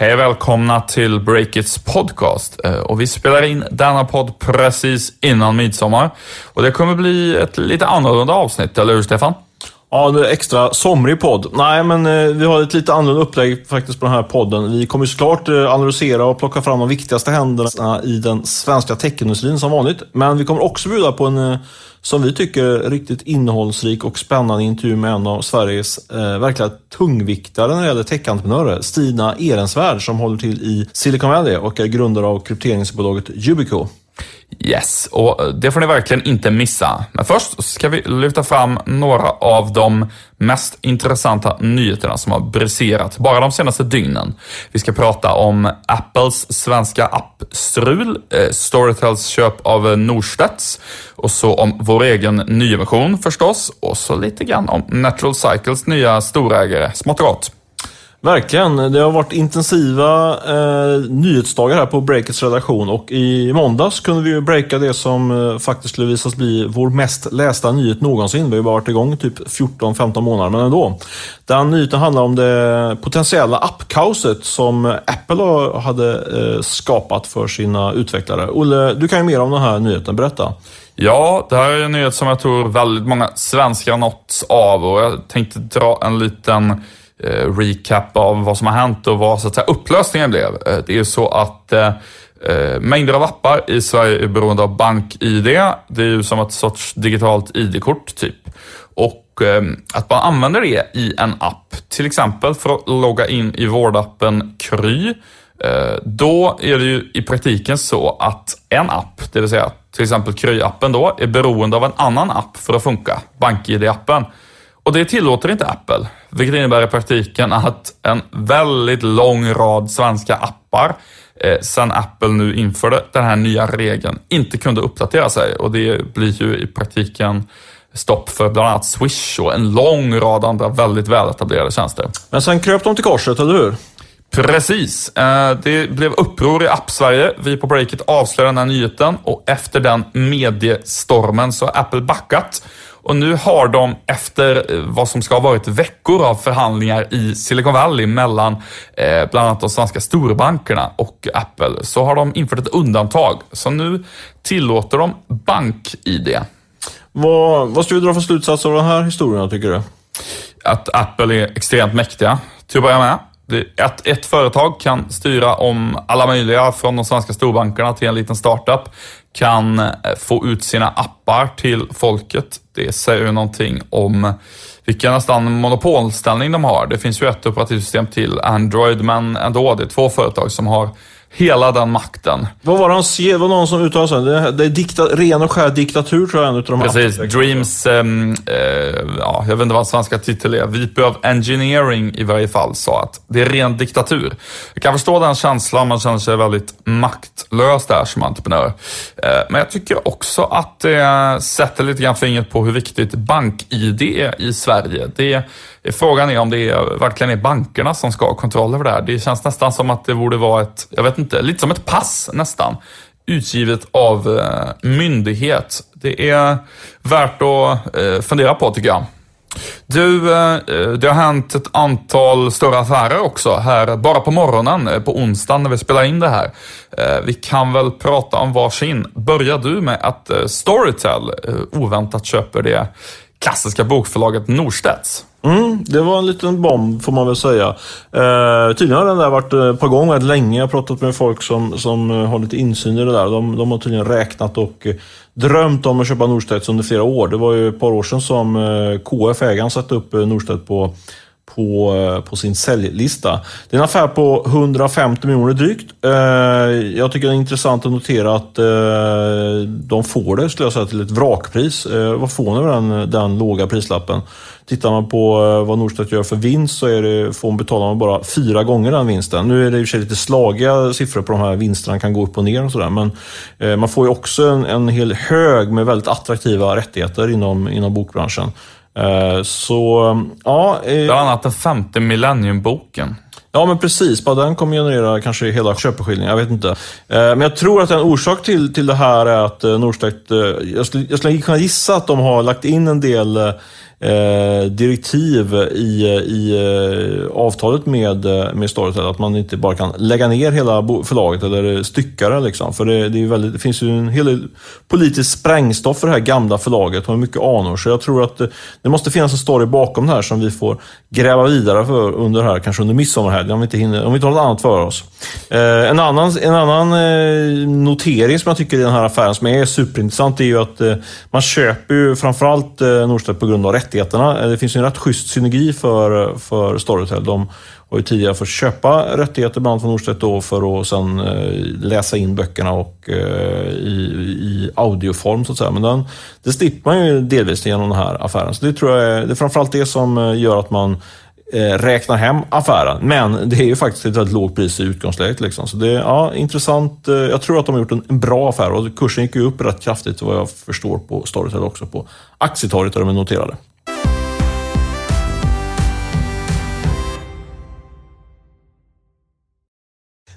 Hej och välkomna till Breakits podcast. Eh, och vi spelar in denna podd precis innan midsommar. Och det kommer bli ett lite annorlunda avsnitt, eller hur Stefan? Ja, nu är extra somrig podd. Nej, men eh, vi har ett lite annorlunda upplägg faktiskt på den här podden. Vi kommer såklart eh, analysera och plocka fram de viktigaste händelserna i den svenska techindustrin som vanligt. Men vi kommer också bjuda på en, eh, som vi tycker, riktigt innehållsrik och spännande intervju med en av Sveriges eh, verkliga tungviktare när det gäller techentreprenörer, Stina Ehrensvärd, som håller till i Silicon Valley och är grundare av krypteringsbolaget Yubico. Yes, och eh, det får ni verkligen inte missa. Men först ska vi lyfta fram några av de mest intressanta nyheterna som har briserat bara de senaste dygnen. Vi ska prata om Apples svenska appstrul, eh, Storytels köp av eh, Norstedts och så om vår egen nyemission förstås och så lite grann om Natural Cycles nya storägare, smått och gott. Verkligen. Det har varit intensiva eh, nyhetsdagar här på Breakits redaktion och i måndags kunde vi ju breaka det som eh, faktiskt skulle visas bli vår mest lästa nyhet någonsin. Vi har ju bara varit igång typ 14-15 månader, men ändå. Den nyheten handlar om det potentiella appkaoset som Apple hade eh, skapat för sina utvecklare. Olle, du kan ju mer om den här nyheten. Berätta. Ja, det här är en nyhet som jag tror väldigt många svenskar nåtts av och jag tänkte dra en liten Eh, recap av vad som har hänt och vad så att säga, upplösningen blev. Eh, det är så att eh, eh, mängder av appar i Sverige är beroende av bank-id. Det är ju som ett sorts digitalt ID-kort typ. Och eh, att man använder det i en app, till exempel för att logga in i vårdappen Kry, eh, då är det ju i praktiken så att en app, det vill säga till exempel Kry-appen då, är beroende av en annan app för att funka, BankID-appen. Och det tillåter inte Apple, vilket innebär i praktiken att en väldigt lång rad svenska appar eh, sen Apple nu införde den här nya regeln inte kunde uppdatera sig och det blir ju i praktiken stopp för bland annat Swish och en lång rad andra väldigt väletablerade tjänster. Men sen kröp de till korset, eller hur? Precis. Eh, det blev uppror i App-Sverige. Vi på Breakit avslöjade den här nyheten och efter den mediestormen så har Apple backat och nu har de efter eh, vad som ska ha varit veckor av förhandlingar i Silicon Valley mellan eh, bland annat de svenska storbankerna och Apple, så har de infört ett undantag. Så nu tillåter de bank-id. Vad, vad ska vi dra för slutsats av den här historien tycker du? Att Apple är extremt mäktiga, till att börja med. Att ett företag kan styra om alla möjliga, från de svenska storbankerna till en liten startup, kan eh, få ut sina appar till folket. Det säger ju någonting om vilken nästan monopolställning de har. Det finns ju ett operativsystem till Android, men ändå, det är två företag som har hela den makten. Vad var det han skrev? Var någon som uttalade sig. Det, det är dikta, ren och skär diktatur tror jag en utav de Precis. Dreams, um, uh, ja, jag vet inte vad svenska titel är. VP of Engineering i varje fall sa att det är ren diktatur. Jag kan förstå den känslan. Man känner sig väldigt maktlös där som entreprenör. Uh, men jag tycker också att det sätter lite grann fingret på hur viktigt bank-id är i Sverige. Det Frågan är om det är, verkligen är bankerna som ska ha kontroll över det här. Det känns nästan som att det borde vara ett, jag vet inte, lite som ett pass nästan. Utgivet av eh, myndighet. Det är värt att eh, fundera på tycker jag. Du, eh, det har hänt ett antal större affärer också här bara på morgonen, eh, på onsdagen när vi spelar in det här. Eh, vi kan väl prata om varsin. Börjar du med att eh, Storytel eh, oväntat köper det klassiska bokförlaget Norstedts? Mm, det var en liten bomb får man väl säga. Eh, tydligen har den där varit eh, på gång väldigt länge. Jag har pratat med folk som, som eh, har lite insyn i det där. De, de har tydligen räknat och eh, drömt om att köpa Norstedts under flera år. Det var ju ett par år sedan som KF, ägaren, satte upp Norstedt på på, eh, på sin säljlista. Det är en affär på 150 miljoner drygt. Eh, jag tycker det är intressant att notera att eh, de får det, skulle jag säga, till ett vrakpris. Vad får ni den, den låga prislappen? Tittar man på vad Norstedt gör för vinst så är det, får man betala man bara fyra gånger den vinsten. Nu är det i och för sig lite slagiga siffror på de här vinsterna, kan gå upp och ner och sådär. Men man får ju också en, en hel hög med väldigt attraktiva rättigheter inom, inom bokbranschen. Eh, så, ja. Bland annat den femte Millennium-boken. Ja, men precis. Bara den kommer generera kanske hela köpeskillingen. Jag vet inte. Eh, men jag tror att en orsak till, till det här är att eh, Norstedts... Eh, jag, skulle, jag skulle kunna gissa att de har lagt in en del eh, direktiv i, i eh, avtalet med, eh, med Storytel. Att man inte bara kan lägga ner hela förlaget eller stycka det. Liksom. För det, det, är väldigt, det finns ju en hel del politiskt sprängstoff för det här gamla förlaget. med mycket anor. Så jag tror att det, det måste finnas en story bakom det här som vi får gräva vidare för under här, kanske under midsommarhelgen om vi inte, hinner, om vi inte har något annat för oss. Eh, en annan, en annan eh, notering som jag tycker i den här affären som är superintressant är ju att eh, man köper ju framförallt eh, Norstedt på grund av rättigheterna. Eh, det finns ju en rätt schysst synergi för, för Storytel. De har ju tidigare fått köpa rättigheter bland annat från Norstedt då för att sen eh, läsa in böckerna och eh, i, i audioform så att säga. Men den, det slipper man ju delvis genom den här affären. Så det tror jag är, det är framförallt det som gör att man räknar hem affären. Men det är ju faktiskt ett väldigt lågt pris i utgångsläget. Liksom. Så det är ja, intressant. Jag tror att de har gjort en, en bra affär och kursen gick ju upp rätt kraftigt vad jag förstår på Storytel också på aktietorget där de är noterade.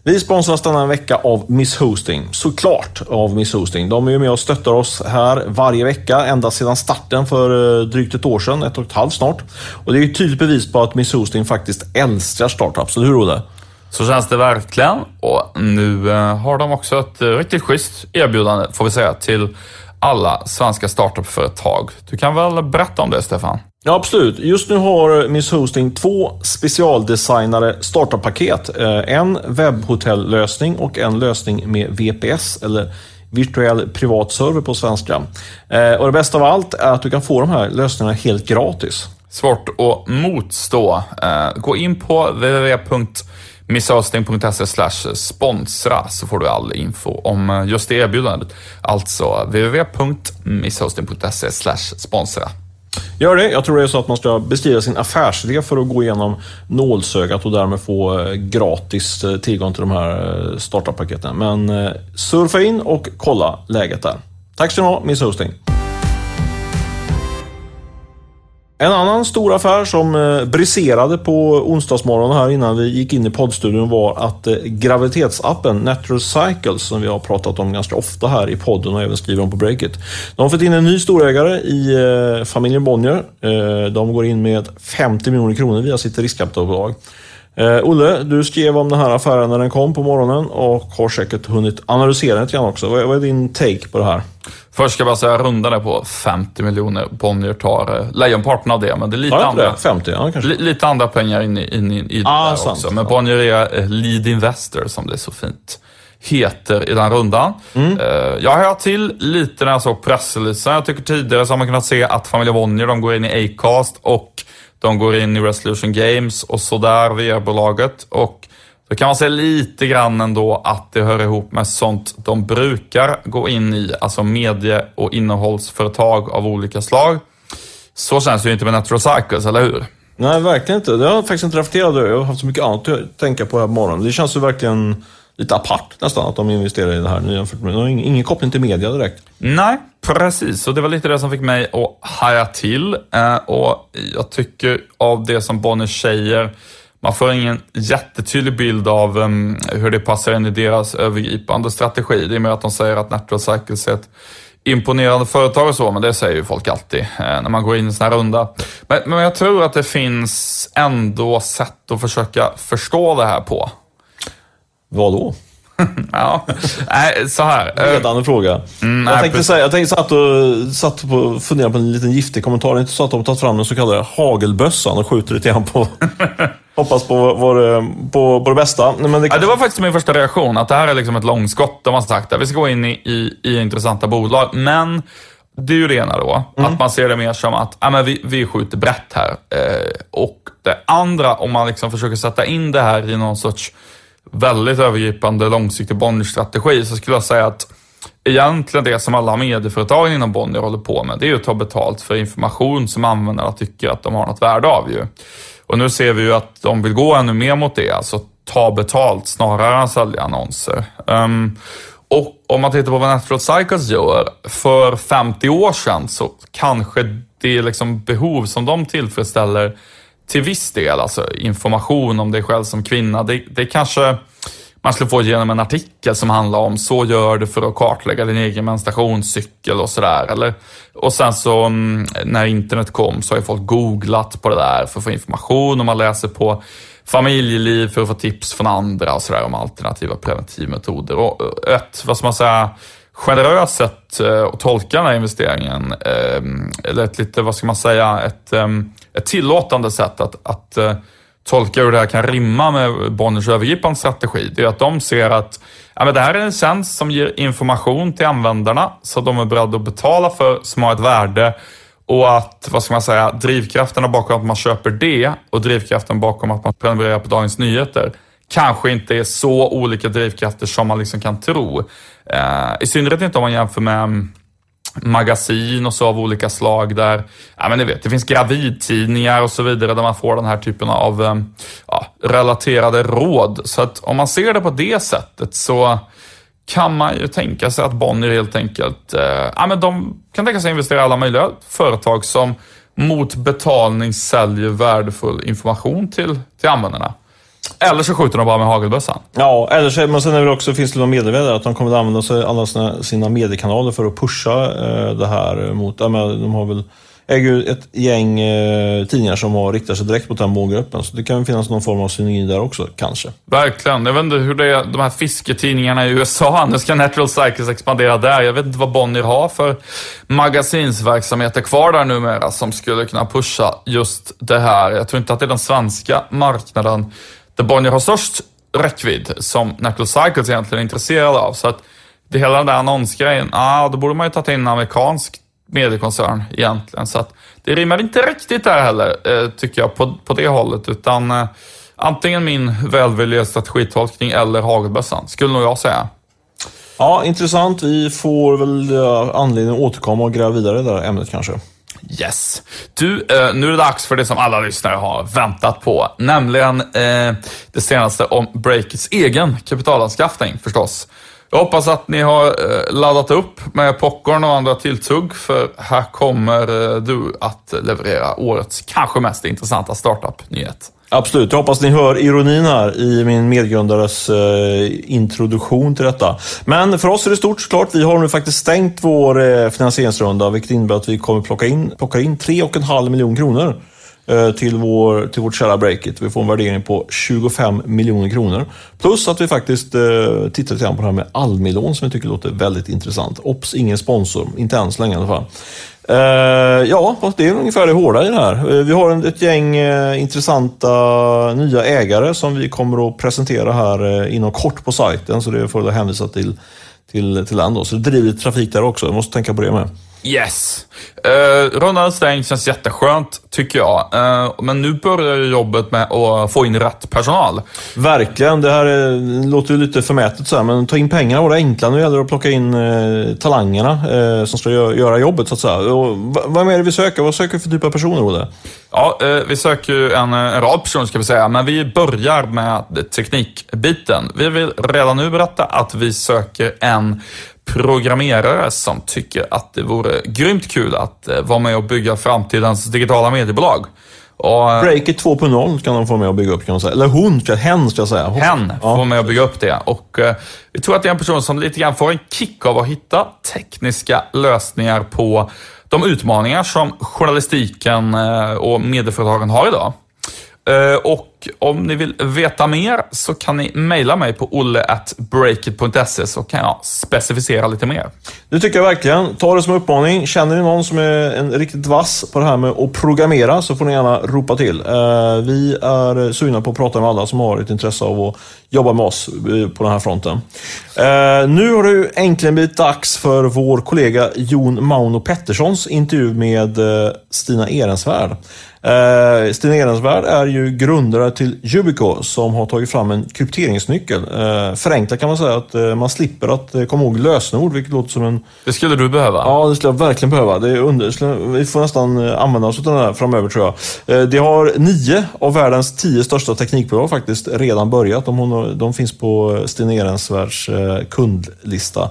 Vi sponsras denna vecka av Miss Hosting. Såklart av Miss Hosting. De är ju med och stöttar oss här varje vecka, ända sedan starten för eh, drygt ett år sedan, ett och ett halvt snart. Och det är ju ett tydligt bevis på att Miss Hosting faktiskt älskar startups, eller hur Olle? Så känns det verkligen och nu eh, har de också ett eh, riktigt schysst erbjudande, får vi säga, till alla svenska startupföretag. Du kan väl berätta om det, Stefan? Ja, absolut. Just nu har Miss Hosting två specialdesignade startup-paket. Eh, en webbhotellösning och en lösning med VPS, eller virtuell privat server på svenska. Eh, och det bästa av allt är att du kan få de här lösningarna helt gratis. Svårt att motstå. Eh, gå in på www.misshosting.se sponsra så får du all info om just det erbjudandet. Alltså www.misshosting.se sponsra. Gör det. Jag tror det är så att man ska beskriva sin affärsidé för att gå igenom nålsögat och därmed få eh, gratis eh, tillgång till de här eh, startup-paketen. Men surfa in och kolla läget där. Tack ska ni ha, Miss Hosting. En annan stor affär som eh, briserade på onsdagsmorgonen här innan vi gick in i poddstudion var att eh, graviditetsappen Natural Cycles, som vi har pratat om ganska ofta här i podden och även skriver om på Breakit. De har fått in en ny storägare i eh, familjen Bonnier. De går in med 50 miljoner kronor via sitt riskkapitalbolag. Olle, du skrev om den här affären när den kom på morgonen och har säkert hunnit analysera den lite grann också. Vad är din take på det här? Först ska jag bara säga runda det på 50 miljoner. Bonnier tar eh, lejonparten av det, men det är lite, ja, andra, 50, ja, li, lite andra pengar in, in, in i ah, det sant, också. Men Bonnier är eh, lead investor, som det är så fint heter i den rundan. Mm. Uh, jag har till lite när jag såg pressreleasen. Jag tycker tidigare så har man kunnat se att familjen Bonnier, de går in i Acast och de går in i Resolution Games och sådär via bolaget. Och då kan man säga lite grann ändå att det hör ihop med sånt de brukar gå in i, alltså medie och innehållsföretag av olika slag. Så känns det ju inte med Natural Cycles, eller hur? Nej, verkligen inte. Det har jag faktiskt inte reflekterat över. Jag har haft så mycket annat att tänka på här på morgonen. Det känns ju verkligen lite apart nästan att de investerar i det här nu jämfört med... De har ingen koppling till media direkt. Nej, precis. Och det var lite det som fick mig att haja till. Eh, och jag tycker av det som Bonnier säger man får ingen jättetydlig bild av um, hur det passar in i deras övergripande strategi. Det är mer att de säger att Natural Cycles är ett imponerande företag och så, men det säger ju folk alltid eh, när man går in i en sån här runda. Men, men jag tror att det finns ändå sätt att försöka förstå det här på. Vad då? ja, nej, så här. Ledande uh, fråga. Mm, jag tänkte säga, jag tänkte satt och satt på, funderade på en liten giftig kommentar. Det är inte så att de har tagit fram den så kallade hagelbössan och skjuter lite grann på Hoppas på, på, på, på det bästa. Men det, ja, det var faktiskt min första reaktion, att det här är liksom ett långskott. De har sagt att vi ska gå in i, i, i intressanta bolag. Men det är ju det ena då, mm. att man ser det mer som att ja, men vi, vi skjuter brett här. Eh, och det andra, om man liksom försöker sätta in det här i någon sorts väldigt övergripande långsiktig Bonnier-strategi, så skulle jag säga att egentligen det som alla medieföretagen inom Bonnier håller på med, det är att ta betalt för information som användarna tycker att de har något värde av. Ju. Och nu ser vi ju att de vill gå ännu mer mot det, alltså ta betalt snarare än sälja annonser. Um, och om man tittar på vad Natural Cycles gör, för 50 år sedan så kanske det liksom behov som de tillfredsställer till viss del, alltså information om dig själv som kvinna, det, det kanske man skulle få genom en artikel som handlar om så gör du för att kartlägga din egen menstruationscykel och sådär. och sen så mm, när internet kom så har ju folk googlat på det där för att få information och man läser på familjeliv för att få tips från andra och sådär om alternativa preventivmetoder. Och eh, ett, vad ska man säga, generöst sätt eh, att tolka den här investeringen, eh, eller ett lite, vad ska man säga, ett, ehm, ett tillåtande sätt att, att eh, tolka hur det här kan rimma med Bonniers övergripande strategi, det är att de ser att ja, men det här är en tjänst som ger information till användarna, så de är beredda att betala för, som har ett värde och att, vad ska man säga, drivkrafterna bakom att man köper det och drivkraften bakom att man prenumererar på Dagens Nyheter kanske inte är så olika drivkrafter som man liksom kan tro. Eh, I synnerhet inte om man jämför med magasin och så av olika slag där, ja men ni vet, det finns gravidtidningar och så vidare där man får den här typen av eh, ja, relaterade råd. Så att om man ser det på det sättet så kan man ju tänka sig att Bonnier helt enkelt, eh, ja men de kan tänka sig att investera i alla möjliga företag som mot betalning säljer värdefull information till, till användarna. Eller så skjuter de bara med hagelbössan. Ja, eller så, men sen är det också, finns det någon meddelande att de kommer att använda sig alla sina, sina mediekanaler för att pusha eh, det här mot, ja, men de har väl äger ju ett gäng eh, tidningar som har riktat sig direkt mot den målgruppen. Så det kan finnas någon form av synergi där också, kanske. Verkligen. Jag vet inte hur det är, de här fisketidningarna i USA, nu ska Natural Cycles expandera där. Jag vet inte vad Bonnier har för magasinsverksamheter kvar där numera som skulle kunna pusha just det här. Jag tror inte att det är den svenska marknaden där Bonnier har störst räckvidd som Natural Cycles egentligen är intresserad av. Så att det hela den där annonsgrejen, ah, då borde man ju tagit in en amerikansk mediekoncern egentligen. Så att det rimmar inte riktigt där heller, eh, tycker jag, på, på det hållet. Utan eh, antingen min välvilliga strategitolkning eller hagelbössan, skulle nog jag säga. Ja, intressant. Vi får väl eh, anledning att återkomma och gräva vidare i det där ämnet kanske. Yes. Du, eh, nu är det dags för det som alla lyssnare har väntat på. Nämligen eh, det senaste om Breakits egen kapitalanskaffning förstås. Jag hoppas att ni har eh, laddat upp med popcorn och andra tilltugg, för här kommer eh, du att leverera årets kanske mest intressanta startup-nyhet. Absolut, jag hoppas ni hör ironin här i min medgrundares eh, introduktion till detta. Men för oss är det stort såklart. Vi har nu faktiskt stängt vår eh, finansieringsrunda, vilket innebär att vi kommer plocka in, plocka in 3,5 miljoner kronor Eh, till, vår, till vårt kära Breakit. Vi får en värdering på 25 miljoner kronor. Plus att vi faktiskt eh, tittar lite grann på det här med Almilån som vi tycker låter väldigt intressant. Ops, ingen sponsor. Inte än så länge i alla fall. Uh, ja, det är ungefär det hårda i det här. Uh, vi har ett gäng uh, intressanta nya ägare som vi kommer att presentera här inom kort på sajten, så det får jag hänvisa till, till, till den. Då. Så det driver trafik där också, jag måste tänka på det med. Yes. Uh, rundan stängd känns jätteskönt, tycker jag. Uh, men nu börjar jobbet med att få in rätt personal. Verkligen. Det här är, låter ju lite förmätet så här, men ta in pengarna var det enkla. Nu gäller det att plocka in uh, talangerna uh, som ska göra jobbet, så att säga. Och, vad är det vi söker? Vad söker vi för typ av personer, Olle? Ja, vi söker ju en, en rad personer, ska vi säga. Men vi börjar med teknikbiten. Vi vill redan nu berätta att vi söker en programmerare som tycker att det vore grymt kul att eh, vara med och bygga framtidens digitala mediebolag. Och, Breakit 2.0 kan de få med och bygga upp kan man säga. Eller hon, hen ska jag säga. Hen ja. får med och bygga upp det. Och eh, vi tror att det är en person som lite grann får en kick av att hitta tekniska lösningar på de utmaningar som journalistiken eh, och medieföretagen har idag. Eh, och om ni vill veta mer så kan ni mejla mig på olle.breakit.se så kan jag specificera lite mer. Det tycker jag verkligen. Ta det som uppmaning. Känner ni någon som är en riktigt vass på det här med att programmera så får ni gärna ropa till. Eh, vi är sugna på att prata med alla som har ett intresse av att jobba med oss eh, på den här fronten. Nu har det äntligen blivit dags för vår kollega Jon Mauno Petterssons intervju med Stina Ehrensvärd. Eh, Stina Ehrensvärd är ju grundare till Yubico som har tagit fram en krypteringsnyckel. Eh, förenklat kan man säga att eh, man slipper att eh, komma ihåg lösenord, vilket låter som en... Det skulle du behöva. Ja, det skulle jag verkligen behöva. Det är under... Vi får nästan eh, använda oss av den här framöver tror jag. Eh, det har nio av världens tio största teknikbolag faktiskt redan börjat. De, de finns på Stina Ehrensvärds eh, kundlista.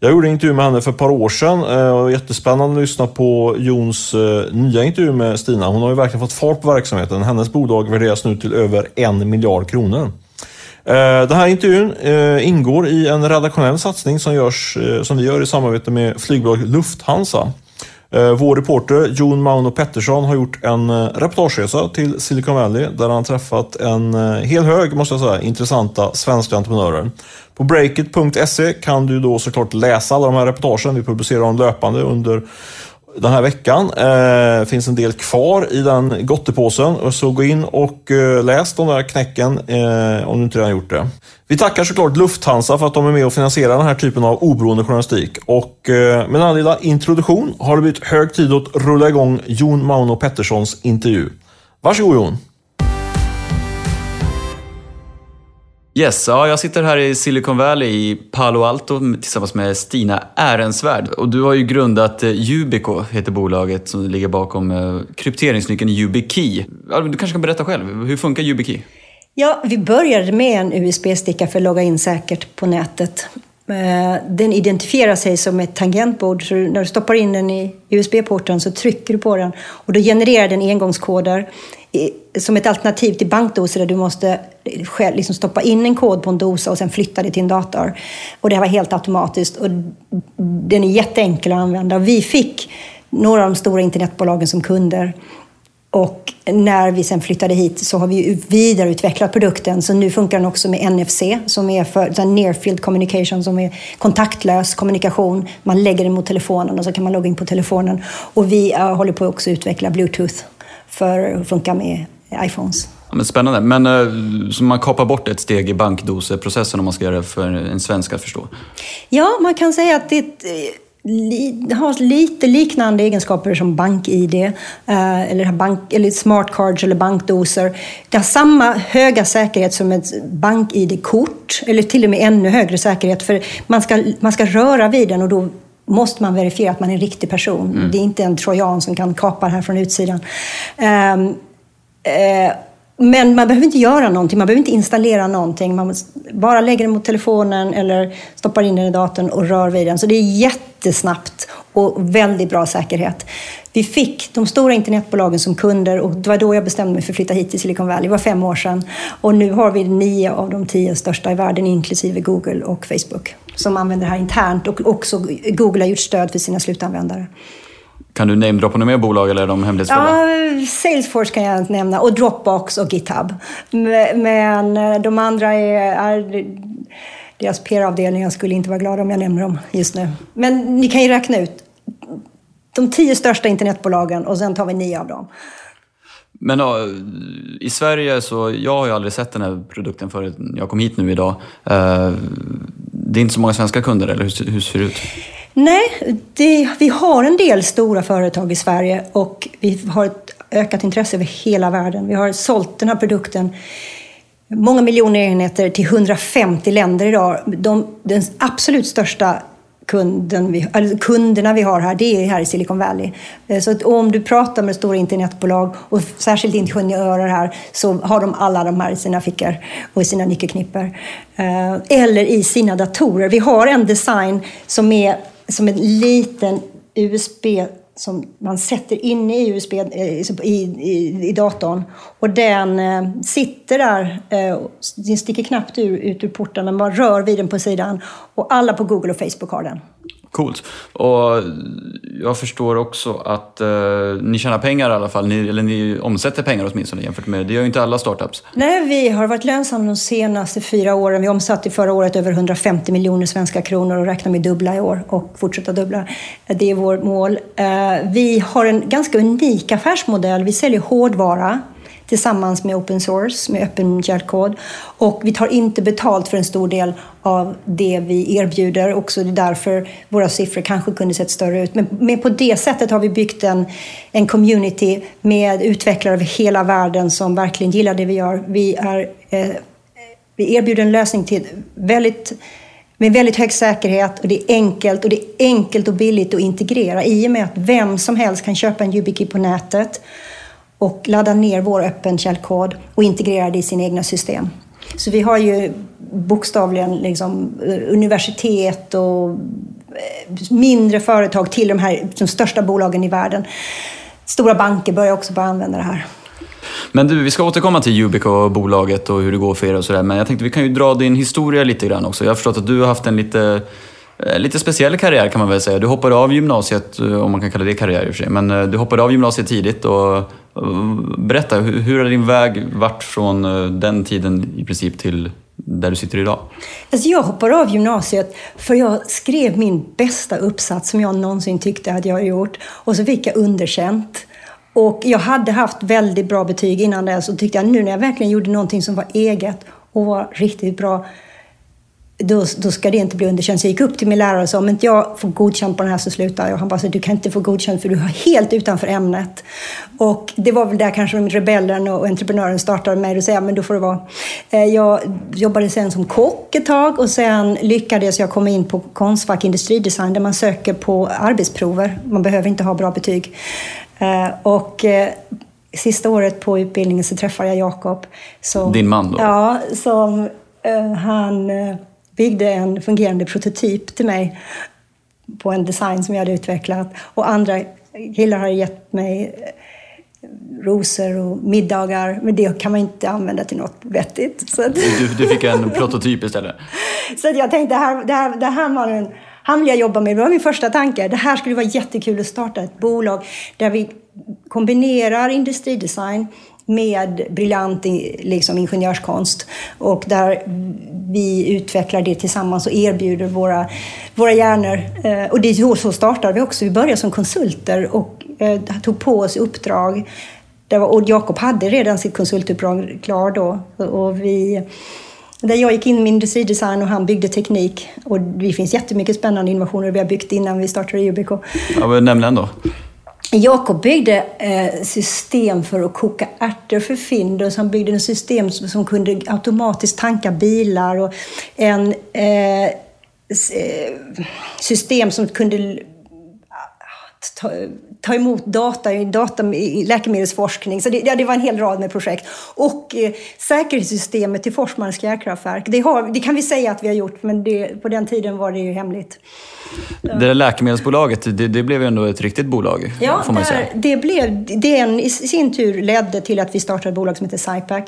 Jag gjorde en intervju med henne för ett par år sedan. Eh, jättespännande att lyssna på Jons eh, nya intervju med Stina. Hon har ju verkligen fått fart på verksamheten. Hennes bolag värderas nu till över en miljard kronor. Eh, den här intervjun ingår i en redaktionell satsning som, görs, som vi gör i samarbete med flygbolaget Lufthansa. Eh, vår reporter Jon Mauno Pettersson har gjort en eh, reportageresa till Silicon Valley där han träffat en eh, hel hög, måste jag säga, intressanta svenska entreprenörer. På breakit.se kan du då såklart läsa alla de här reportagen. Vi publicerar dem löpande under den här veckan. Det eh, finns en del kvar i den gottepåsen. Så gå in och eh, läs de där knäcken eh, om du inte redan gjort det. Vi tackar såklart Lufthansa för att de är med och finansierar den här typen av oberoende journalistik. Och eh, med den här lilla introduktion har det blivit hög tid att rulla igång Jon Mauno Petterssons intervju. Varsågod Jon! Yes, ja, jag sitter här i Silicon Valley i Palo Alto tillsammans med Stina Ärensvärd. Och du har ju grundat eh, Yubico, heter bolaget som ligger bakom eh, krypteringsnyckeln YubiKey. Ja, du kanske kan berätta själv, hur funkar YubiKey? Ja, vi började med en USB-sticka för att logga in säkert på nätet. Eh, den identifierar sig som ett tangentbord, så när du stoppar in den i USB-porten så trycker du på den och då genererar den engångskoder som ett alternativ till bankdoser där du måste själv liksom stoppa in en kod på en dosa och sen flytta det till en dator. Och det här var helt automatiskt och den är jätteenkel att använda. Vi fick några av de stora internetbolagen som kunder och när vi sen flyttade hit så har vi vidareutvecklat produkten. Så nu funkar den också med NFC, som är för nearfield communication, som är kontaktlös kommunikation. Man lägger den mot telefonen och så kan man logga in på telefonen. Och vi eh, håller på att utveckla Bluetooth för att funka med iPhones. Ja, men spännande. Men uh, så man kapar bort ett steg i bankdoseprocessen om man ska göra det för en svensk att förstå? Ja, man kan säga att det det har lite liknande egenskaper som BankID, eh, eller, bank, eller smart cards eller bankdoser. Det har samma höga säkerhet som ett BankID-kort, eller till och med ännu högre säkerhet. För man ska, man ska röra vid den och då måste man verifiera att man är en riktig person. Mm. Det är inte en trojan som kan kapa det här från utsidan. Um, uh, men man behöver inte göra någonting, man behöver inte installera någonting. Man bara lägger den mot telefonen eller stoppar in den i datorn och rör vid den. Så det är jättesnabbt och väldigt bra säkerhet. Vi fick de stora internetbolagen som kunder och det var då jag bestämde mig för att flytta hit till Silicon Valley. Det var fem år sedan. Och nu har vi nio av de tio största i världen, inklusive Google och Facebook, som använder det här internt. Och också Google har gjort stöd för sina slutanvändare. Kan du namedroppa några mer bolag eller är de hemlighetsfulla? Ja, Salesforce kan jag nämna och Dropbox och GitHub. Men eh, de andra är, är deras PR-avdelningar skulle inte vara glada om jag nämner dem just nu. Men ni kan ju räkna ut de tio största internetbolagen och sen tar vi nio av dem. Men då, i Sverige så, jag har ju aldrig sett den här produkten förrän jag kom hit nu idag. Det är inte så många svenska kunder, eller hur, hur ser det ut? Nej, det, vi har en del stora företag i Sverige och vi har ett ökat intresse över hela världen. Vi har sålt den här produkten många miljoner enheter till 150 länder idag. De, den absolut största kunden vi, alltså kunderna vi har här, det är här i Silicon Valley. Eh, så att om du pratar med stora internetbolag och särskilt ingenjörer här så har de alla de här i sina fickor och i sina nyckelknippor. Eh, eller i sina datorer. Vi har en design som är som en liten USB som man sätter in i USB i, i, i datorn. Och den eh, sitter där, eh, den sticker knappt ur, ut ur porten, men man rör vid den på sidan. Och alla på Google och Facebook har den. Coolt. Och jag förstår också att eh, ni tjänar pengar i alla fall, ni, eller ni omsätter pengar åtminstone jämfört med, det gör ju inte alla startups. Nej, vi har varit lönsamma de senaste fyra åren. Vi omsatte förra året över 150 miljoner svenska kronor och räknar med dubbla i år och fortsätta dubbla. Det är vårt mål. Eh, vi har en ganska unik affärsmodell. Vi säljer hårdvara tillsammans med open source, med öppen källkod. Och vi tar inte betalt för en stor del av det vi erbjuder. Också det är därför våra siffror kanske kunde sett större ut. Men, men på det sättet har vi byggt en, en community med utvecklare över hela världen som verkligen gillar det vi gör. Vi, är, eh, vi erbjuder en lösning till väldigt med väldigt hög säkerhet och det är enkelt och det är enkelt och billigt att integrera i och med att vem som helst kan köpa en YubiKey på nätet och ladda ner vår öppen källkod och integrera det i sina egna system. Så vi har ju bokstavligen liksom eh, universitet och eh, mindre företag till de här de största bolagen i världen. Stora banker börjar också börja använda det här. Men du, vi ska återkomma till Yubico, bolaget och hur det går för er och sådär. Men jag tänkte vi kan ju dra din historia lite grann också. Jag har förstått att du har haft en lite, eh, lite speciell karriär kan man väl säga. Du hoppade av gymnasiet, om man kan kalla det karriär i och för sig. Men du hoppade av gymnasiet tidigt och berätta, hur har din väg varit från eh, den tiden i princip till där du sitter idag? Alltså jag hoppade av gymnasiet för jag skrev min bästa uppsats som jag någonsin tyckte att jag gjort. Och så fick jag underkänt. Och jag hade haft väldigt bra betyg innan det så tyckte jag nu när jag verkligen gjorde någonting som var eget och var riktigt bra, då, då ska det inte bli underkänt. Så jag gick upp till min lärare och sa, om inte jag får godkänt på den här så slutar jag. Han bara, du kan inte få godkänt för du är helt utanför ämnet. Och det var väl där kanske rebellen och entreprenören startade mig och säga, men då får det vara. Eh, jag jobbade sen som kock ett tag och sen lyckades jag komma in på Konstfack industridesign där man söker på arbetsprover. Man behöver inte ha bra betyg. Eh, och eh, sista året på utbildningen så träffade jag Jakob. Din man då? Ja, som han byggde en fungerande prototyp till mig på en design som jag hade utvecklat. Och andra killar har gett mig rosor och middagar, men det kan man inte använda till något vettigt. Så att... du, du fick en prototyp istället? så att jag tänkte, det här, det här, det här var en han vill jag jobba med. Det var min första tanke. Det här skulle vara jättekul att starta ett bolag där vi kombinerar industridesign med briljant liksom, ingenjörskonst och där vi utvecklar det tillsammans och erbjuder våra, våra hjärnor. Eh, och det är så startade vi också. Vi började som konsulter och eh, tog på oss uppdrag. och Jakob hade redan sitt konsultuppdrag klar då. Och vi där jag gick in med industridesign och han byggde teknik. Och det finns jättemycket spännande innovationer vi har byggt innan vi startade Ubico. Ja, nämn en då. Jakob byggde eh, system för att koka ärtor för Findus. Han byggde ett system som kunde automatiskt tanka bilar och en eh, eh system som kunde ah, ta, ta emot data i, data läkemedelsforskning. Så det, ja, det var en hel rad med projekt. Och eh, säkerhetssystemet till Forsmarks fjärrkraftverk. Det, har, det kan vi säga att vi har gjort, men det, på den tiden var det ju hemligt. Det där läkemedelsbolaget, det, det blev ändå ett riktigt bolag, ja, får man säga. Det, blev, det i sin tur ledde till att vi startade ett bolag som heter SciPac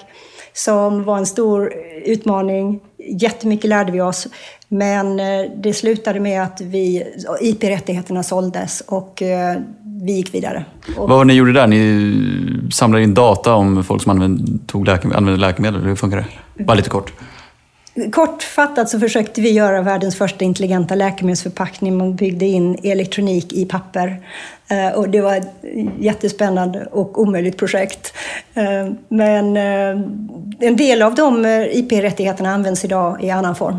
som var en stor utmaning. Jättemycket lärde vi oss. Men eh, det slutade med att vi, IP-rättigheterna såldes och eh, vi gick vidare. Vad var det ni gjorde där? Ni samlade in data om folk som använde, tog läkemedel, använde läkemedel? Hur funkar det? Bara lite kort. Kortfattat så försökte vi göra världens första intelligenta läkemedelsförpackning. Man byggde in elektronik i papper. Eh, och det var ett jättespännande och omöjligt projekt. Eh, men eh, en del av de IP-rättigheterna används idag i annan form.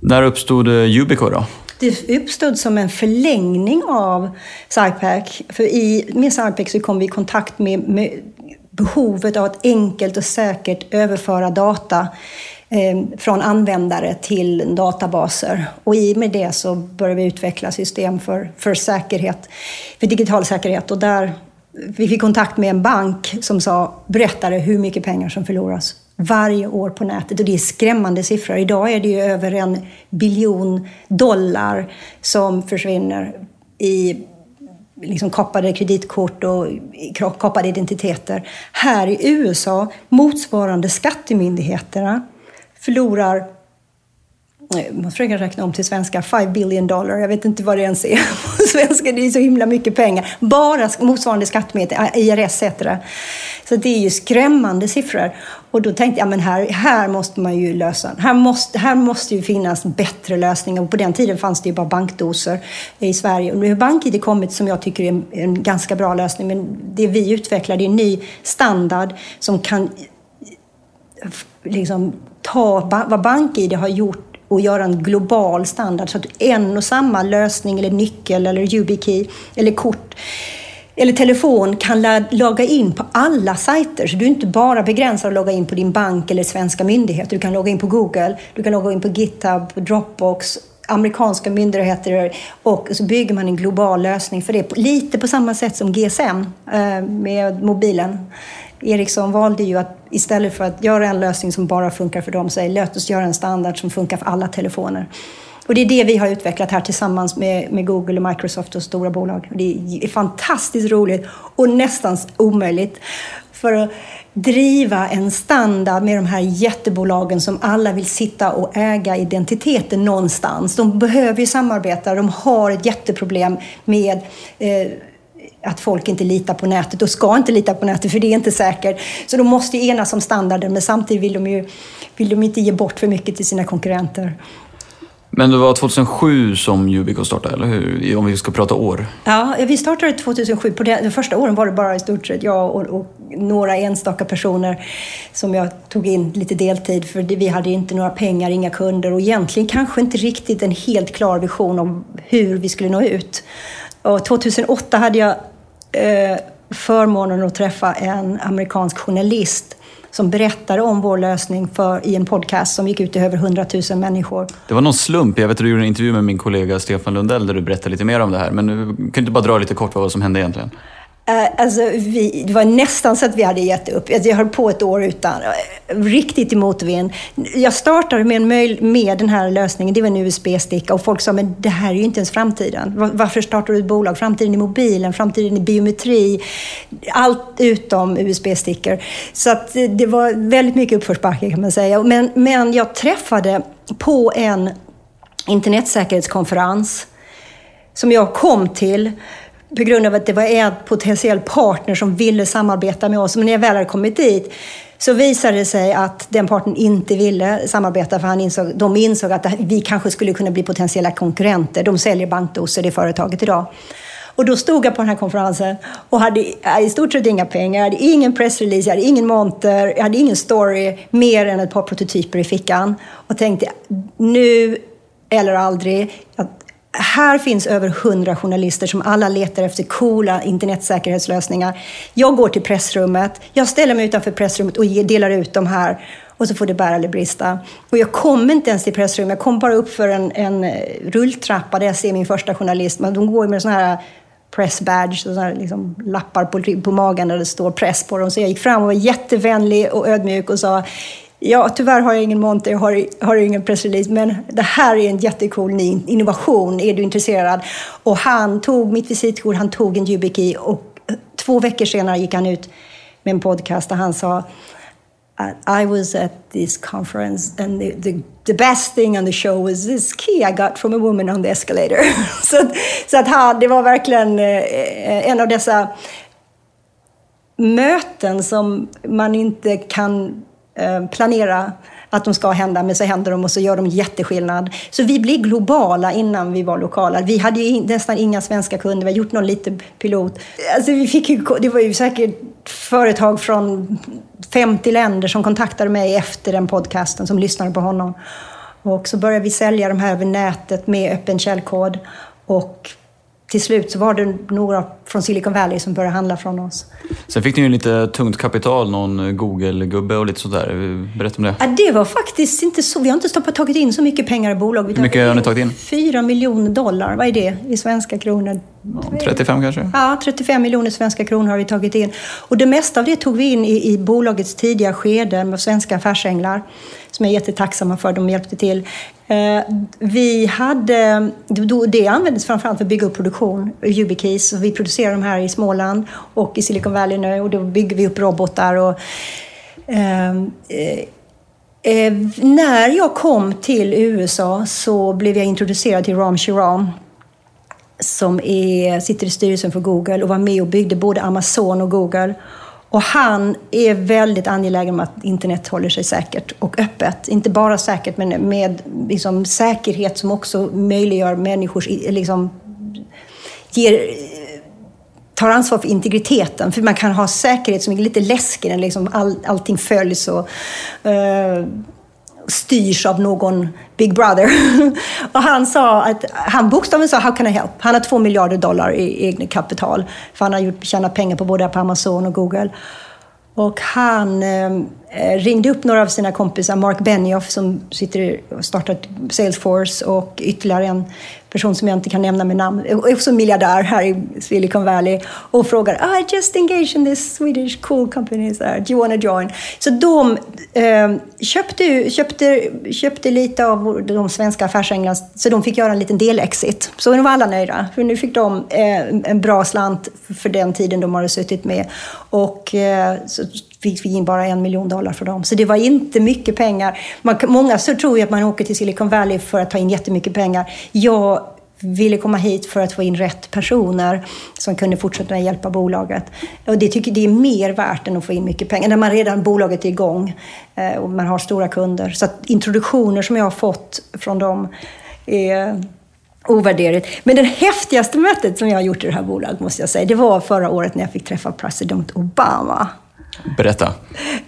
När uppstod Yubico då? Det uppstod som en förlängning av SciPac. För i, med SciPac så kom vi i kontakt med, med behovet av att enkelt och säkert överföra data Eh, från användare till databaser. Och i och med det så började vi utveckla system för, för säkerhet, för digital säkerhet. Och där vi fick kontakt med en bank som sa, berättade hur mycket pengar som förloras varje år på nätet. Och det är skrämmande siffror. Idag är det ju över en biljon dollar som försvinner i liksom kapade kreditkort och kapade identiteter. Här i USA, motsvarande skattemyndigheterna förlorar eh, jag måste försöka räkna om till svenska, 5 billion dollar. Jag vet inte vad det ens är på svenska. Det är så himla mycket pengar. Bara motsvarande skattemedel, eh, IRS heter det. Så det är ju skrämmande siffror. Och då tänkte jag, men här, här måste man ju lösa. Här måste, här måste ju finnas bättre lösningar. Och på den tiden fanns det ju bara bankdoser i Sverige. Och nu har BankID kommit som jag tycker är en, en ganska bra lösning. Men det vi utvecklar, det är en ny standard som kan liksom ta vad BankID har gjort och göra en global standard så att en och samma lösning eller nyckel eller YubiKey eller kort eller telefon kan logga in på alla sajter. Så du är inte bara begränsad att logga in på din bank eller svenska myndigheter. Du kan logga in på Google, du kan logga in på GitHub, Dropbox, amerikanska myndigheter och så bygger man en global lösning för det. Lite på samma sätt som GSM eh, med mobilen. Ericsson valde ju att istället för att göra en lösning som bara funkar för dem, så låt oss göra en standard som funkar för alla telefoner. Och det är det vi har utvecklat här tillsammans med, med Google och Microsoft och stora bolag. Det är fantastiskt roligt och nästan omöjligt. För att driva en standard med de här jättebolagen som alla vill sitta och äga identiteten någonstans. De behöver ju samarbeta, de har ett jätteproblem med eh, att folk inte litar på nätet och ska inte lita på nätet för det är inte säkert. Så de måste enas om standarden men samtidigt vill de ju vill de inte ge bort för mycket till sina konkurrenter. Men det var 2007 som Yubico startade, eller hur? Om vi ska prata år. Ja, vi startade 2007. På det, de första åren var det bara i stort sett jag och, och, några enstaka personer som jag tog in lite deltid för vi hade inte några pengar, inga kunder och egentligen kanske inte riktigt en helt klar vision om hur vi skulle nå ut. Och 2008 hade jag eh, förmånen att träffa en amerikansk journalist som berättade om vår lösning för, i en podcast som gick ut till över 100 000 människor. Det var någon slump. Jag vet att du gjorde en intervju med min kollega Stefan Lundell där du berättade lite mer om det här. Men kan du inte bara dra lite kort vad som hände egentligen? Eh, alltså, vi, det var nästan så att vi hade gett upp. Alltså, jag höll på ett år utan, eh, riktigt i motvind. Jag startade med, en möj, med den här lösningen, det var en USB-sticka och folk sa, men det här är ju inte ens framtiden. Varför startar du ett bolag? Framtiden i mobilen, framtiden i biometri, allt utom USB-stickor. Så att, eh, det var väldigt mycket uppförsbacke kan man säga. Men, men jag träffade på en internetsäkerhetskonferens som jag kom till på grund av att det var en potentiell partner som ville samarbeta med oss. Men när jag väl hade kommit dit så visade det sig att den partnern inte ville samarbeta för han insåg, de insåg att vi kanske skulle kunna bli potentiella konkurrenter. De säljer bankdoser, det företaget idag. Och då stod jag på den här konferensen och hade i stort sett inga pengar, jag hade ingen pressrelease, jag hade ingen monter, jag hade ingen story, mer än ett par prototyper i fickan. Och tänkte, nu eller aldrig här finns över hundra journalister som alla letar efter coola internetsäkerhetslösningar. Jag går till pressrummet, jag ställer mig utanför pressrummet och delar ut de här och så får det bära eller brista. Och jag kom inte ens till pressrummet, jag kom bara upp för en, en eh, rulltrappa där jag ser min första journalist. Men de går med sådana här press badge, sådana här liksom lappar på, på magen där det står press på dem. Så jag gick fram och var jättevänlig och ödmjuk och sa Ja, tyvärr har jag ingen monter, jag har, har ingen pressrelease, men det här är en jättecool ny innovation. Är du intresserad? Och han tog mitt visitkort, han tog en YubiKey och två veckor senare gick han ut med en podcast där han sa I was at this conference and the, the, the best thing on the show was this key I got from a woman on the escalator. så, så att han, det var verkligen eh, en av dessa möten som man inte kan Eh, planera att de ska hända, men så händer de och så gör de jätteskillnad. Så vi blev globala innan vi var lokala. Vi hade ju nästan inga svenska kunder, vi har gjort någon liten pilot. Alltså vi fick ju, det var ju säkert företag från 50 länder som kontaktade mig efter den podcasten, som lyssnade på honom. Och så började vi sälja de här över nätet med öppen källkod. Och till slut så var det några från Silicon Valley som började handla från oss. Sen fick ni ju lite tungt kapital, någon Google-gubbe och lite sådär. Berätta om det. Ja, det var faktiskt inte så. Vi har inte stoppat, tagit in så mycket pengar i bolaget. Hur mycket har ni tagit in? 4 miljoner dollar. Vad är det i svenska kronor? Ja, 35 kanske? Ja, 35 miljoner svenska kronor har vi tagit in. Och det mesta av det tog vi in i, i bolagets tidiga skede med svenska affärsänglar som jag är jättetacksamma för. De hjälpte till. Eh, vi hade, det användes framförallt för att bygga upp produktion, YubiKeys. Vi producerar de här i Småland och i Silicon Valley nu och då bygger vi upp robotar. Och, ehm, eh, eh, när jag kom till USA så blev jag introducerad till Ram Shriram som är, sitter i styrelsen för Google och var med och byggde både Amazon och Google. Och han är väldigt angelägen om att internet håller sig säkert och öppet. Inte bara säkert, men med liksom, säkerhet som också möjliggör människors... Liksom, ger, tar ansvar för integriteten. För man kan ha säkerhet som är lite läskig när liksom all, allting följs och uh, styrs av någon Big Brother. och han sa att, han bokstavligen sa, how can I help? Han har två miljarder dollar i eget kapital. För han har gjort, tjänat pengar på både på Amazon och Google. Och han, eh, Eh, ringde upp några av sina kompisar, Mark Benioff som sitter och startat Salesforce och ytterligare en person som jag inte kan nämna med namn, eh, också miljardär här i Silicon Valley och frågar ah, I just engaged in this Swedish cool company, so, do you wanna join? Så de eh, köpte, köpte, köpte lite av de svenska affärsänglarna, så de fick göra en liten del-exit. Så nu var alla nöjda, för nu fick de eh, en bra slant för den tiden de hade suttit med. Och eh, så fick vi in bara en miljon dollar för dem. Så det var inte mycket pengar. Man, många så tror ju att man åker till Silicon Valley för att ta in jättemycket pengar. Jag ville komma hit för att få in rätt personer som kunde fortsätta hjälpa bolaget. Och det tycker det är mer värt än att få in mycket pengar. När man redan bolaget är igång eh, och man har stora kunder. Så att introduktioner som jag har fått från dem är ovärderligt. Men det häftigaste mötet som jag har gjort i det här bolaget, måste jag säga, det var förra året när jag fick träffa president Obama. Berätta.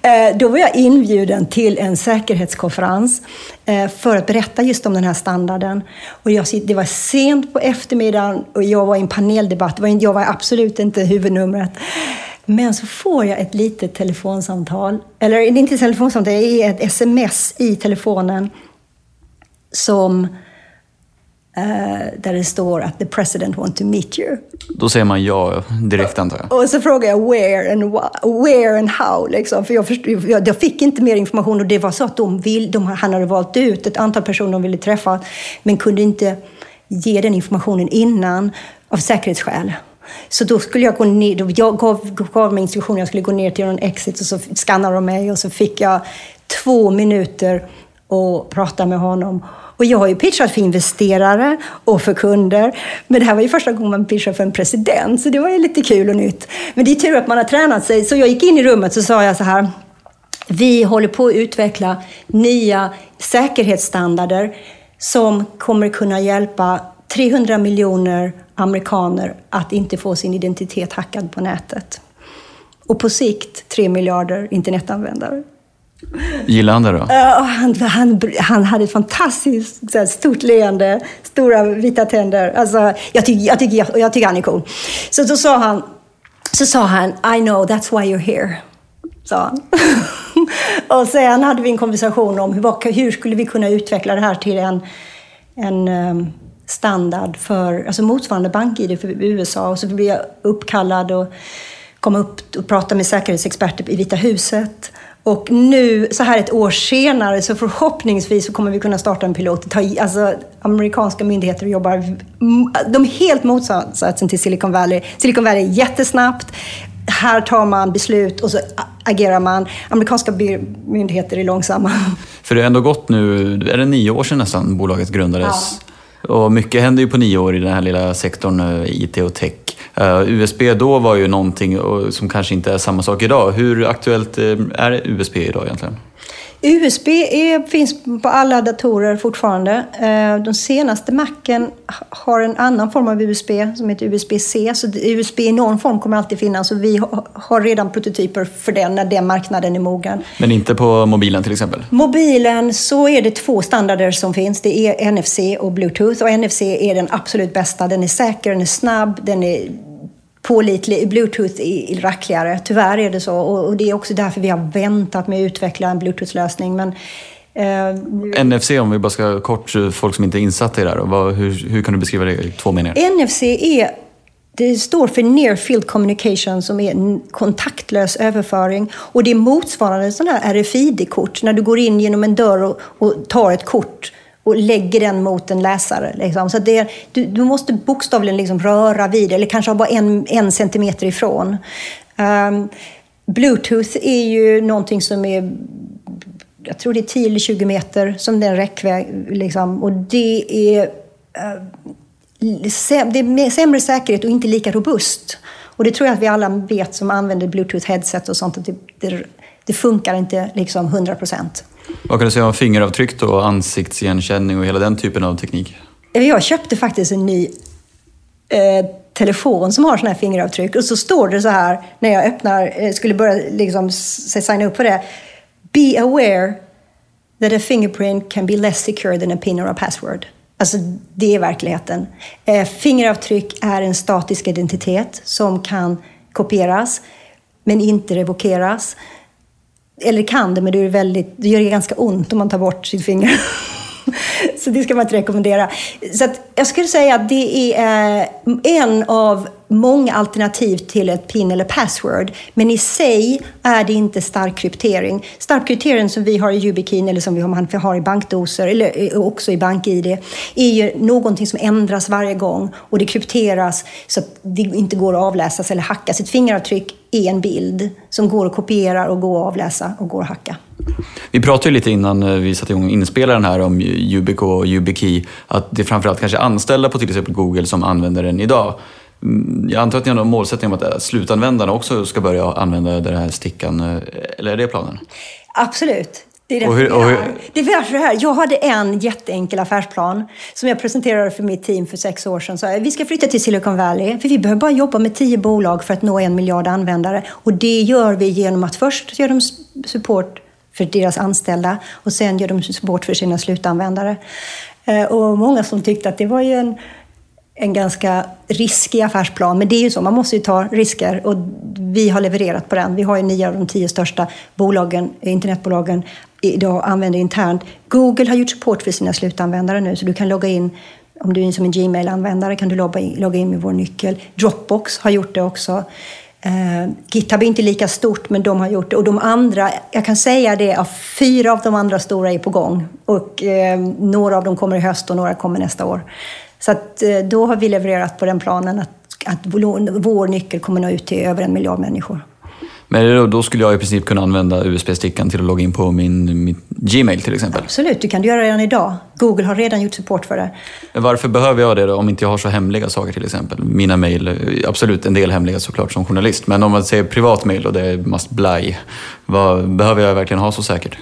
Eh, då var jag inbjuden till en säkerhetskonferens eh, för att berätta just om den här standarden. Och jag, det var sent på eftermiddagen och jag var i en paneldebatt. Jag var absolut inte huvudnumret. Men så får jag ett litet telefonsamtal, eller inte ett telefonsamtal, det är ett sms i telefonen som där det står att the president want to meet you. Då säger man ja direkt antar jag. Och så frågar jag where and, where and how. Liksom. För jag, jag, jag, fick inte mer information och det var så att de vill, de, han hade valt ut ett antal personer de ville träffa men kunde inte ge den informationen innan av säkerhetsskäl. Så då skulle jag gå ner, jag gav, gav mig instruktioner, jag skulle gå ner till någon exit och så skannade de mig och så fick jag två minuter och prata med honom. Och jag har ju pitchat för investerare och för kunder. Men det här var ju första gången man pitchade för en president, så det var ju lite kul och nytt. Men det är tur att man har tränat sig. Så jag gick in i rummet och sa jag så här. Vi håller på att utveckla nya säkerhetsstandarder som kommer kunna hjälpa 300 miljoner amerikaner att inte få sin identitet hackad på nätet. Och på sikt 3 miljarder internetanvändare. Gillade han det då? Uh, han, han, han hade ett fantastiskt här, stort leende, stora vita tänder. Alltså, jag, tycker, jag, tycker, jag, jag tycker han är cool. Så då sa han, så sa han, I know, that's why you're here. Sa han. och sen hade vi en konversation om hur, hur skulle vi kunna utveckla det här till en, en um, standard för, alltså motsvarande bank-id för USA. Och så blev jag uppkallad och kom upp och pratade med säkerhetsexperter i Vita huset. Och nu, så här ett år senare, så förhoppningsvis så kommer vi kunna starta en pilot. Alltså, amerikanska myndigheter jobbar... De är helt motsatsen till Silicon Valley. Silicon Valley är jättesnabbt. Här tar man beslut och så agerar man. Amerikanska myndigheter är långsamma. För det har ändå gått nu, är det nio år sedan nästan bolaget grundades? Ja. Och mycket händer ju på nio år i den här lilla sektorn, eh, IT och tech. Eh, USB då var ju någonting som kanske inte är samma sak idag. Hur aktuellt eh, är USB idag egentligen? USB är, finns på alla datorer fortfarande. Eh, de senaste Macen har en annan form av USB som heter USB-C. Så USB i någon form kommer alltid finnas och vi har redan prototyper för den när den marknaden är mogen. Men inte på mobilen till exempel? Mobilen så är det två standarder som finns. Det är NFC och Bluetooth och NFC är den absolut bästa. Den är säker, den är snabb, den är pålitlig. Bluetooth är rackligare, tyvärr är det så. Och, det är också därför vi har väntat med att utveckla en Bluetooth-lösning. Men, eh, NFC, om vi bara ska kort, folk som inte är insatta i det här, vad, hur, hur kan du beskriva det i två meningar? NFC är det står för Near Field Communication som är kontaktlös överföring. Och det är motsvarande sån här RFID-kort. När du går in genom en dörr och, och tar ett kort och lägger den mot en läsare. Liksom. Så det, du, du, måste bokstavligen liksom röra vid eller kanske bara en, en centimeter ifrån. Um, Bluetooth är ju någonting som är jag tror det är 10 eller 20 meter som den räckväg. Liksom. Och det är, uh, det är sämre säkerhet och inte lika robust. Och det tror jag att vi alla vet som använder Bluetooth-headset och sånt. Att det, det, det funkar inte liksom 100 procent. Vad kan du säga om fingeravtryck och ansiktsigenkänning och hela den typen av teknik? Eh, jag köpte faktiskt en ny eh, telefon som har sådana här fingeravtryck och så står det så här när jag öppnar, eh, skulle börja liksom signa upp för det. Be aware that a fingerprint can be less secure than a pin or a password. Alltså, det är verkligheten. Eh, fingeravtryck är en statisk identitet som kan kopieras men inte revokeras eller kan det, men det, är väldigt, det gör det ganska ont om man tar bort sitt finger. Så det ska man inte rekommendera. Så att jag skulle säga att det är eh, en av många alternativ till ett PIN eller password. Men i sig är det inte stark kryptering. Stark kryptering som vi har i Yubikeen, eller som vi har i bankdoser eller eh, också i BankID är ju någonting som ändras varje gång och det krypteras så att det inte går att avläsas eller hackas. Ett fingeravtryck är en bild som går att kopiera och går att avläsa och går att hacka. Vi pratade ju lite innan eh, vi satte igång inspelaren här om Yubico och YubiKey, att det är framförallt kanske anställda på till exempel Google som använder den idag. Mm, jag antar att ni har någon målsättning om att eh, slutanvändarna också ska börja använda den här stickan, eh, eller är det planen? Absolut. Det är, och hur, och hur... det är så här. Jag hade en jätteenkel affärsplan som jag presenterade för mitt team för sex år sedan. Så vi ska flytta till Silicon Valley, för vi behöver bara jobba med tio bolag för att nå en miljard användare. Och det gör vi genom att först göra support för deras anställda och sen gör de support för sina slutanvändare. Eh, och många som tyckte att det var ju en, en ganska riskig affärsplan, men det är ju så, man måste ju ta risker och vi har levererat på den. Vi har ju nio av de tio största bolagen, internetbolagen idag använder internt. Google har gjort support för sina slutanvändare nu, så du kan logga in om du är som en Gmail-användare kan du logga in med vår nyckel. Dropbox har gjort det också. Uh, GitHub är inte lika stort, men de har gjort det. Och de andra, jag kan säga det, att fyra av de andra stora är på gång. Och uh, några av dem kommer i höst och några kommer nästa år. Så att, uh, då har vi levererat på den planen att, att vår nyckel kommer nå ut till över en miljard människor. Men då skulle jag i princip kunna använda USB-stickan till att logga in på min, Gmail till exempel? Absolut, du kan göra det redan idag. Google har redan gjort support för det. Varför behöver jag det då, om inte jag har så hemliga saker till exempel? Mina mejl, absolut en del hemliga såklart som journalist, men om man säger privat mejl och det är must blaj, behöver jag verkligen ha så säkert?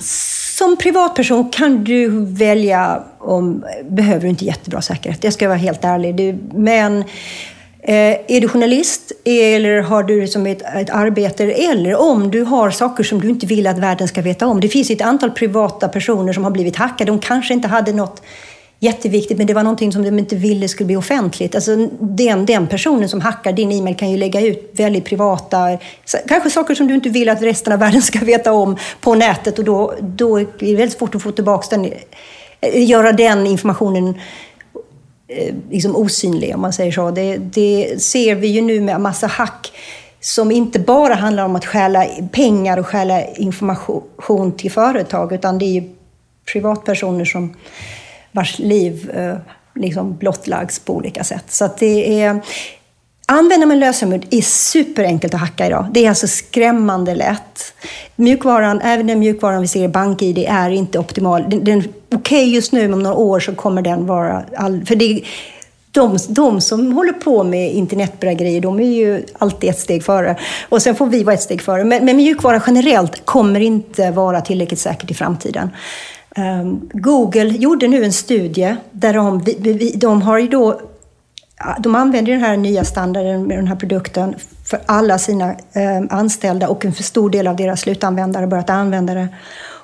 Som privatperson kan du välja om, behöver du inte jättebra säkerhet, jag ska vara helt ärlig. Du, men Eh, är du journalist eller har du som ett, ett arbete eller om du har saker som du inte vill att världen ska veta om. Det finns ett antal privata personer som har blivit hackade. De kanske inte hade något jätteviktigt, men det var någonting som de inte ville skulle bli offentligt. Alltså, den, den personen som hackar din e-mail kan ju lägga ut väldigt privata, kanske saker som du inte vill att resten av världen ska veta om på nätet och då, då är det väldigt svårt att få tillbaka den, eh, göra den informationen Eh, Eh, liksom osynlig, om man säger så. Det, det, ser vi ju nu med massa hack som inte bara handlar om att stjäla pengar och stjäla information till företag, utan det är ju privatpersoner som vars liv eh, liksom blottlagts på olika sätt. Så det är, Använda med lösenord är superenkelt att hacka idag. Det är alltså skrämmande lätt. Mjukvaran, även den mjukvaran vi ser i BankID är inte optimal. Den, den Okej okay just nu, men om några år så kommer den vara... All, för det, de, de som håller på med internetbedrägerier, de är ju alltid ett steg före. Och sen får vi vara ett steg före. Men, men mjukvara generellt kommer inte vara tillräckligt säkert i framtiden. Um, Google gjorde nu en studie där de, de har ju då de använder den här nya standarden med den här produkten för alla sina eh, anställda och en för stor del av deras slutanvändare har börjat använda det.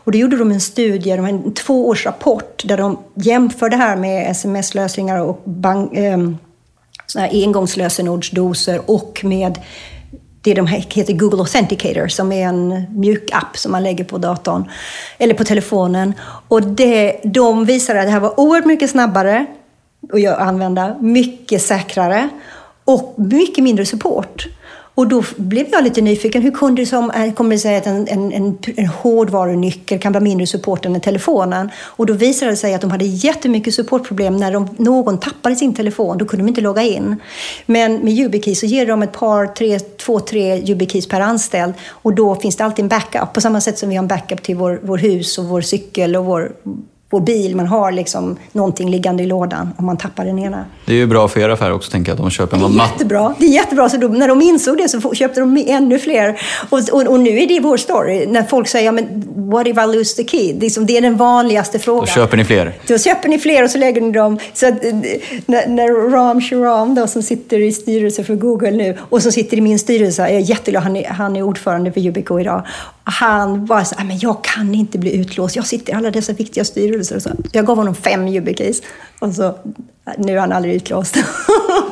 Och då gjorde de en studie, de en tvåårsrapport där de jämför det här med sms-lösningar och bank, eh, engångslösenordsdoser och med det de heter Google Authenticator som är en mjuk app som man lägger på datorn eller på telefonen. Och det, de visade att det här var oerhört mycket snabbare att använda, mycket säkrare och mycket mindre support. Och då blev jag lite nyfiken. Hur kunde det som, eh, kommer det sig att en, en, en, en hårdvarunyckel kan vara mindre support än telefonen? Och då visade det sig att de hade jättemycket supportproblem när de, någon tappade sin telefon. Då kunde de inte logga in. Men med YubiKey så ger de ett par, tre, två, tre YubiKeys per anställd. Och då finns det alltid en backup. På samma sätt som vi har en backup till vår, vår hus och vår cykel och vår vår bil. Man har liksom någonting liggande i lådan om man tappar den ena. Det är ju bra för er affär också, tänker jag, att de köper en matt. Jättebra. Det är jättebra. Så då, när de insåg det så köpte de ännu fler. Och, och, och, nu är det vår story. När folk säger, ja, men what if I lose the key? Det är, som, det är den vanligaste frågan. Då köper ni fler? Då köper ni fler och så lägger ni dem. Så att, när, när Ram Shriram, då, som sitter i styrelsen för Google nu, och som sitter i min styrelse, jag är jätteglad, han är, han är ordförande för Yubico idag. Han var så men jag kan inte bli utlåst. Jag sitter i alla dessa viktiga styrelser. Och så. Jag gav honom fem YubiKeys. Och så, nu är han aldrig utlåst.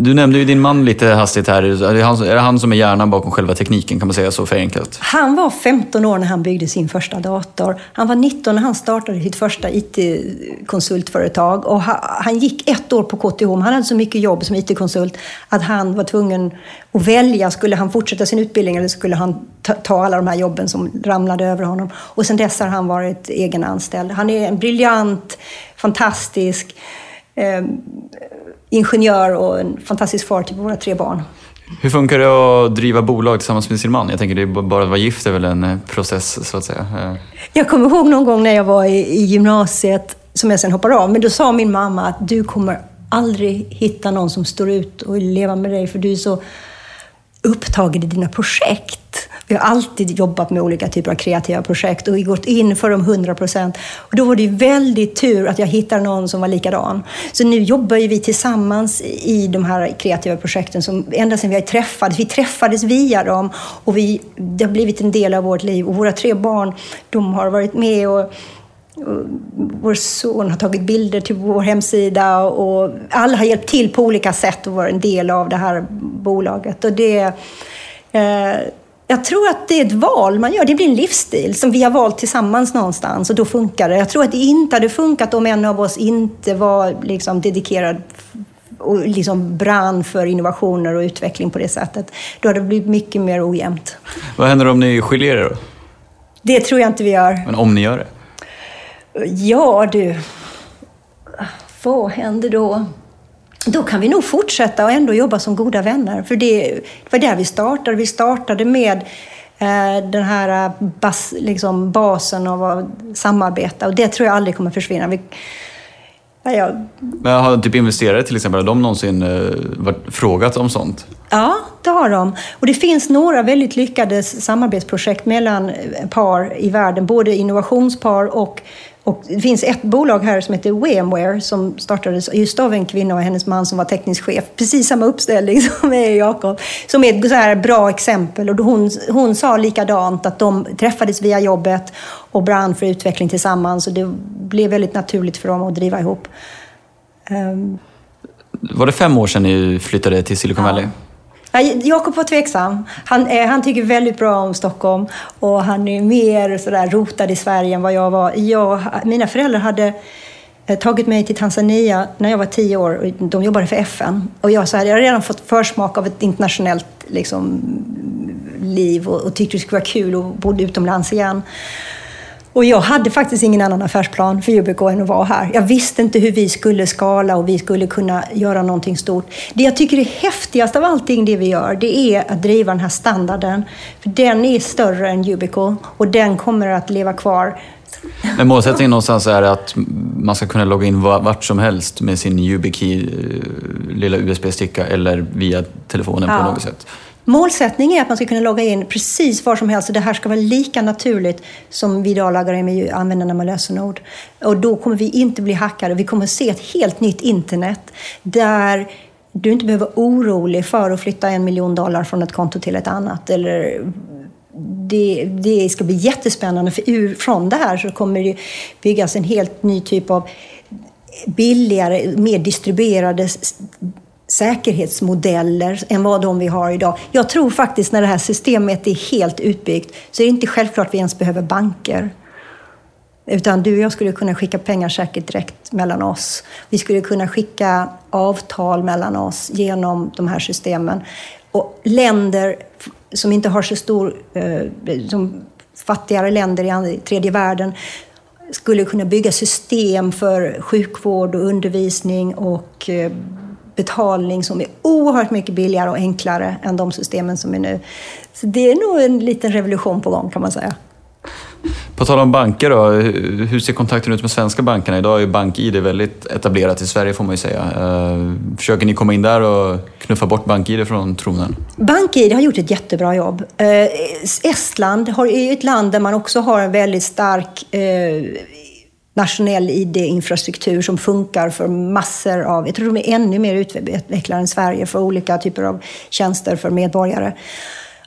Du nämnde ju din man lite hastigt här. Är det, han, är det han som är hjärnan bakom själva tekniken, kan man säga så för enkelt? Han var 15 år när han byggde sin första dator. Han var 19 när han startade sitt första IT-konsultföretag. Och han gick ett år på KTH, men han hade så mycket jobb som IT-konsult att han var tvungen att välja. Skulle han fortsätta sin utbildning eller skulle han ta, ta alla de här jobben som ramlade över honom? Och sen dess har han varit egenanställd. Han är en briljant, fantastisk eh, ingenjör och en fantastisk far till våra tre barn. Hur funkar det att driva bolag tillsammans med sin man? Jag tänker det bara att vara gift är väl en eh, process så att säga. Eh. Jag kommer ihåg någon gång när jag var i, i gymnasiet, som jag sen hoppade av, men då sa min mamma att du kommer aldrig hitta någon som står ut och vill leva med dig för du är så upptagen i dina projekt. Vi har alltid jobbat med olika typer av kreativa projekt och gått in för dem 100 procent. Då var det väldigt tur att jag hittade någon som var likadan. Så nu jobbar ju vi tillsammans i de här kreativa projekten som ända sedan vi träffades. Vi träffades via dem och vi, det har blivit en del av vårt liv. Och våra tre barn, de har varit med och vår son har tagit bilder till vår hemsida och alla har hjälpt till på olika sätt och varit en del av det här bolaget. Och det, eh, jag tror att det är ett val man gör. Det blir en livsstil som vi har valt tillsammans någonstans och då funkar det. Jag tror att det inte hade funkat om en av oss inte var liksom dedikerad och liksom brann för innovationer och utveckling på det sättet. Då hade det blivit mycket mer ojämnt. Vad händer om ni skiljer er då? Det tror jag inte vi gör. Men om ni gör det? Ja du, vad händer då? Då kan vi nog fortsätta och ändå jobba som goda vänner. För det, det var där vi startade. Vi startade med eh, den här eh, bas, liksom basen av att samarbeta och det tror jag aldrig kommer försvinna. Vi, ja. Men har typ investerare till exempel, har de någonsin eh, frågat om sånt? Ja, det har de. Och det finns några väldigt lyckade samarbetsprojekt mellan par i världen, både innovationspar och och det finns ett bolag här som heter VMware som startades just av en kvinna och hennes man som var teknisk chef. Precis samma uppställning som är Jakob. Som är ett så här bra exempel. Och hon, hon sa likadant att de träffades via jobbet och brann för utveckling tillsammans. Och det blev väldigt naturligt för dem att driva ihop. Um, var det fem år sedan ni flyttade till Silicon Valley? Ja. Jakob var tveksam. Han, eh, han tycker väldigt bra om Stockholm och han är mer sådär rotad i Sverige än vad jag var. Jag, mina föräldrar hade eh, tagit mig till Tanzania när jag var tio år. Och de jobbade för FN. Och jag, så hade jag redan fått försmak av ett internationellt liksom, liv och, och tyckte det skulle vara kul och bodde utomlands igen. Och jag hade faktiskt ingen annan affärsplan för UBK än att vara här. Jag visste inte hur vi skulle skala och vi skulle kunna göra någonting stort. Det jag tycker är häftigast av allting det vi gör, det är att driva den här standarden. För den är större än Ubico och den kommer att leva kvar. Men målsättningen någonstans är att man ska kunna logga in vart som helst med sin YubiKey eh, lilla USB-sticka eller via telefonen ja. på något sätt. Målsättningen är att man ska kunna logga in precis var som helst och det här ska vara lika naturligt som vi idag loggar in med användarna med lösenord. Och då kommer vi inte bli hackade. Vi kommer se ett helt nytt internet där du inte behöver vara orolig för att flytta en miljon dollar från ett konto till ett annat. Eller det, det ska bli jättespännande för ur, från det här så kommer det byggas en helt ny typ av billigare, mer distribuerade säkerhetsmodeller än vad de vi har idag. Jag tror faktiskt när det här systemet är helt utbyggt så är det inte självklart vi ens behöver banker. Utan du och jag skulle kunna skicka pengar säkert direkt mellan oss. Vi skulle kunna skicka avtal mellan oss genom de här systemen. Och länder som inte har så stor, eh, som fattigare länder i tredje världen, skulle kunna bygga system för sjukvård och undervisning och eh, betalning som är oerhört mycket billigare och enklare än de systemen som är nu. Så det är nog en liten revolution på gång kan man säga. På tal om banker då, hur ser kontakten ut med svenska bankerna? Idag är BankID väldigt etablerat i Sverige får man ju säga. Eh, försöker ni komma in där och knuffa bort BankID från tronen? BankID har gjort ett jättebra jobb. Eh, Estland är ett land där man också har en väldigt stark eh, nationell ID-infrastruktur som funkar för massor av, jag tror de är ännu mer utvecklade än Sverige för olika typer av tjänster för medborgare.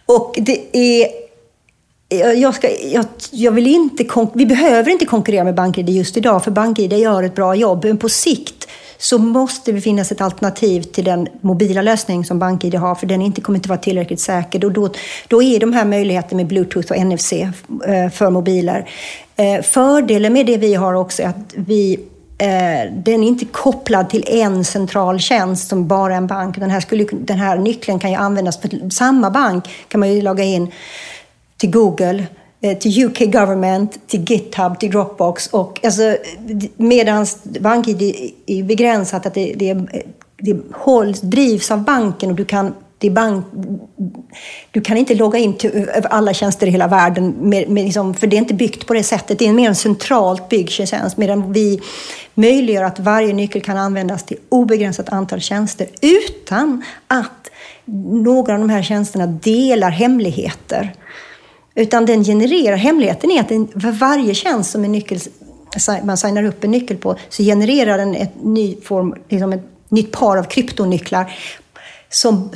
Och det är jag, ska, jag, jag vill inte, vi behöver inte konkurrera med BankID just idag, för BankID gör ett bra jobb. Men på sikt så måste det finnas ett alternativ till den mobila lösning som BankID har, för den inte kommer inte vara tillräckligt säker. Och då, då är de här möjligheterna med Bluetooth och NFC eh, för mobiler. Eh, fördelen med det vi har också är att vi eh, den är inte kopplad till en central tjänst som bara en bank. Den här, skulle, den här nyckeln kan ju användas för samma bank. kan man ju logga in till Google, Eh, till UK Government, till GitHub, till Dropbox. Och, alltså, Medan BankID är begränsat, att det, det, det hålls, drivs av banken och du kan det är bank, du kan inte logga in till eh, alla tjänster i hela världen, med, med liksom, för det är inte byggt på det sättet. Det är en mer en centralt byggd tjänst, medan vi möjliggör att varje nyckel kan användas till obegränsat antal tjänster utan att några av de här tjänsterna delar hemligheter. Utan den genererar, hemligheten är att den, för varje tjänst som en nyckel, man signar upp en nyckel på så genererar den ett, ny form, liksom ett nytt par av kryptonycklar som,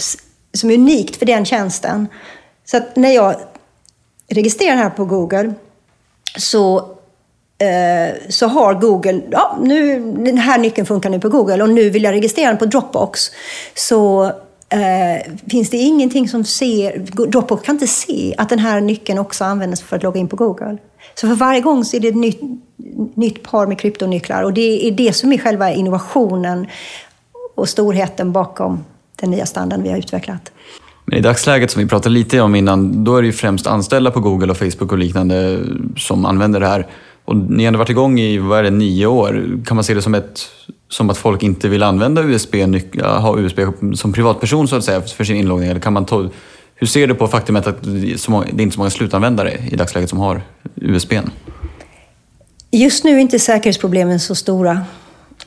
som är unikt för den tjänsten. Så att när jag registrerar här på Google så, eh, så har Google, ja, nu, den här nyckeln funkar nu på Google och nu vill jag registrera den på Dropbox. Så eh, finns det ingenting som ser... Dropbox kan inte se att den här nyckeln också används för att logga in på Google. Så för varje gång så är det ett nytt, nytt par med kryptonycklar och det är det som är själva innovationen och storheten bakom den nya standarden vi har utvecklat. Men i dagsläget, som vi pratade lite om innan, då är det ju främst anställda på Google och Facebook och liknande som använder det här. Och ni har ändå varit igång i, vad är det, nio år. Kan man se det som, ett, som att folk inte vill använda USB, ha USB som privatperson så att säga för sin inloggning? Eller kan man ta, hur ser du på faktumet att det är inte så många slutanvändare i dagsläget som har USB? Just nu är inte säkerhetsproblemen så stora.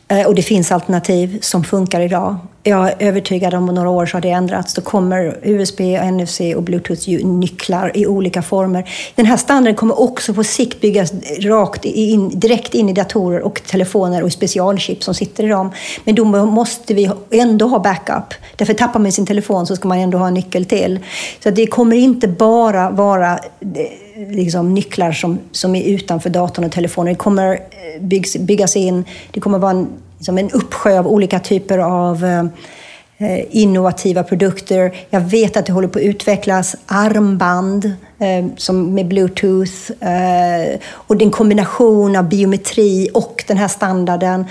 Eh, och det finns alternativ som funkar idag. Jag är övertygad om att några år så har det ändrats. Då kommer USB, NFC och Bluetooth-nycklar i olika former. Den här standarden kommer också på sikt byggas rakt in, direkt in i datorer och telefoner och specialchip som sitter i dem. Men då måste vi ändå ha backup. Därför tappar man sin telefon så ska man ändå ha en nyckel till. Så det kommer inte bara vara eh, liksom, nycklar som, som är utanför datorn och telefonen. Det kommer eh, byggs, byggas in, det kommer vara en, liksom en uppsjö av olika typer av eh, innovativa produkter. Jag vet att det håller på att utvecklas armband eh, som med bluetooth eh, och det är en kombination av biometri och den här standarden.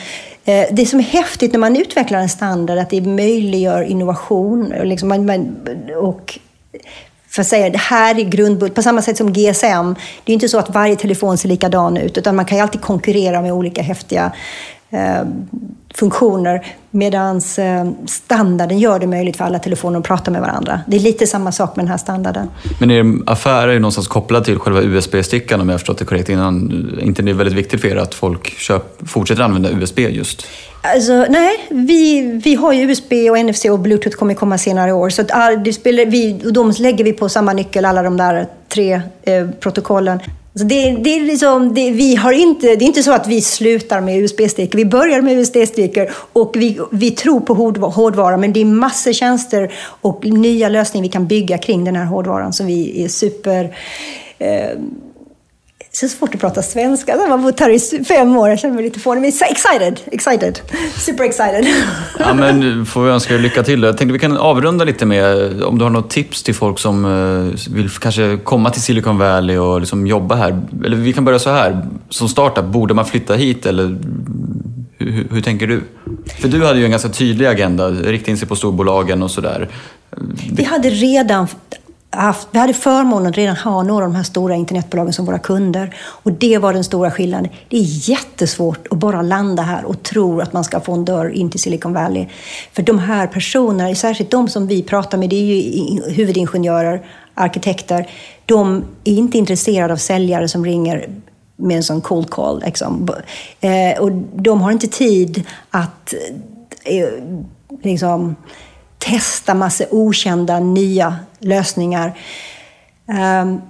Eh, det som är häftigt när man utvecklar en standard är att det möjliggör innovation. Liksom man, man, och för att säga det här är grundbult, på samma sätt som GSM. Det är inte så att varje telefon ser likadan ut, utan man kan ju alltid konkurrera med olika häftiga funktioner. Medan eh, standarden gör det möjligt för alla telefoner att prata med varandra. Det är lite samma sak med den här standarden. Men er affär är ju någonstans kopplad till själva USB-stickan om jag förstått det korrekt innan. Är inte det väldigt viktigt för er att folk köp, fortsätter använda USB just? Alltså, nej, vi, vi har ju USB och NFC och Bluetooth kommer komma senare i år. Så att, det spelar, vi, de lägger vi på samma nyckel, alla de där tre eh, protokollen. Alltså det, det, är liksom, det, vi har inte, det är inte så att vi slutar med USB-stickor. Vi börjar med USB-stickor och vi, vi tror på hårdvara, men det är massor tjänster och nya lösningar vi kan bygga kring den här hårdvaran som vi är super eh, så svårt att prata svenska. Jag har bott här i fem år. Jag känner mig lite fånig. Men excited. Excited. Super excited. Ja, men får vi önska er lycka till. Jag tänkte vi kan avrunda lite med om du har något tips till folk som eh, vill kanske komma till Silicon Valley och liksom jobba här. Eller vi kan börja så här. Som startup, borde man flytta hit eller hur, hur, hur, tänker du? För du hade ju en ganska tydlig agenda, rikta in sig på storbolagen och sådär. Vi hade redan haft, vi hade förmånen att redan ha några av de här stora internetbolagen som våra kunder. Och det var den stora skillnaden. Det är jättesvårt att bara landa här och tro att man ska få en dörr in till Silicon Valley. För de här personerna, särskilt de som vi pratar med, det är ju huvudingenjörer, arkitekter. De är inte intresserade av säljare som ringer med en sån cold call. Liksom. Eh, och de har inte tid att eh, liksom, testa massa okända nya lösningar. Ehm,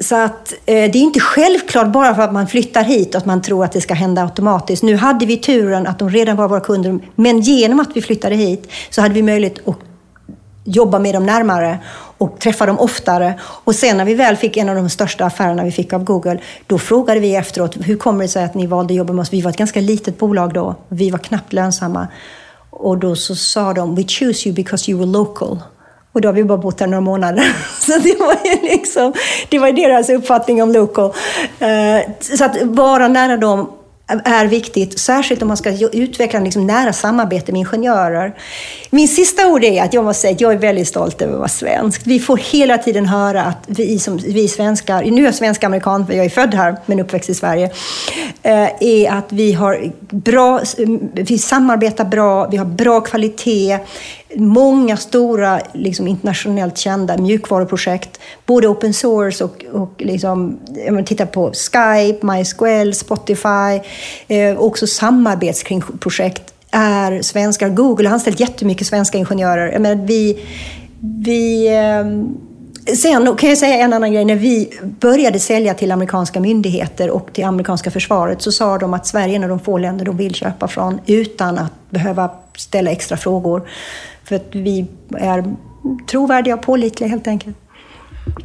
så att eh, det är inte självklart bara för att man flyttar hit att man tror att det ska hända automatiskt. Nu hade vi turen att de redan var våra kunder, men genom att vi flyttade hit så hade vi möjlighet att jobba med dem närmare och träffa dem oftare. Och sen när vi väl fick en av de största affärerna vi fick av Google, då frågade vi efteråt, hur kommer det sig att ni valde att jobba med oss? Vi var ett ganska litet bolag då. Vi var knappt lönsamma. Och då så sa de, we choose you because you were local. Och då har vi bara bott där några månader. Så det var ju liksom, det var deras uppfattning om local. Eh, så att vara nära dem är viktigt, särskilt om man ska utveckla liksom nära samarbete med ingenjörer. Min sista ord är att jag måste säga att jag är väldigt stolt över att vara svensk. Vi får hela tiden höra att vi, som, vi svenskar, nu är jag svensk-amerikan, för jag är född här men uppväxt i Sverige, eh, är att vi har bra, vi samarbetar bra, vi har bra kvalitet, många stora liksom, internationellt kända mjukvaruprojekt, både open source och, och liksom, om man tittar på Skype, MySQL, Spotify, eh, också samarbetsprojekt är svenskar. Google har anställt jättemycket svenska ingenjörer. Men vi, vi, eh, sen kan jag säga en annan grej. När vi började sälja till amerikanska myndigheter och till amerikanska försvaret så sa de att Sverige är en av de få länder de vill köpa från utan att behöva ställa extra frågor. För att vi är trovärdiga och pålitliga helt enkelt.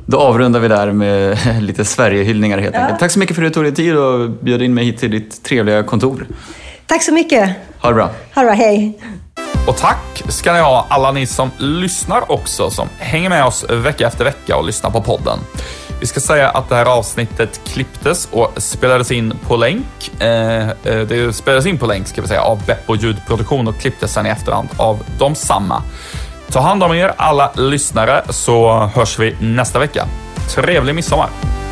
Då avrundar vi där med lite Sverigehyllningar helt enkelt. Tack så mycket för att du tog dig tid och bjöd in mig hit till ditt trevliga kontor. Tack så mycket. Ha det bra. Ha det bra, hej. Och tack ska ni ha alla ni som lyssnar också, som hänger med oss vecka efter vecka och lyssnar på podden. Vi ska säga att det här avsnittet klipptes och spelades in på länk. Eh, eh, det spelades in på länk ska vi säga av Beppo ljudproduktion och klipptes sen i efterhand av de samma. Ta hand om er alla lyssnare så hörs vi nästa vecka. Trevlig midsommar!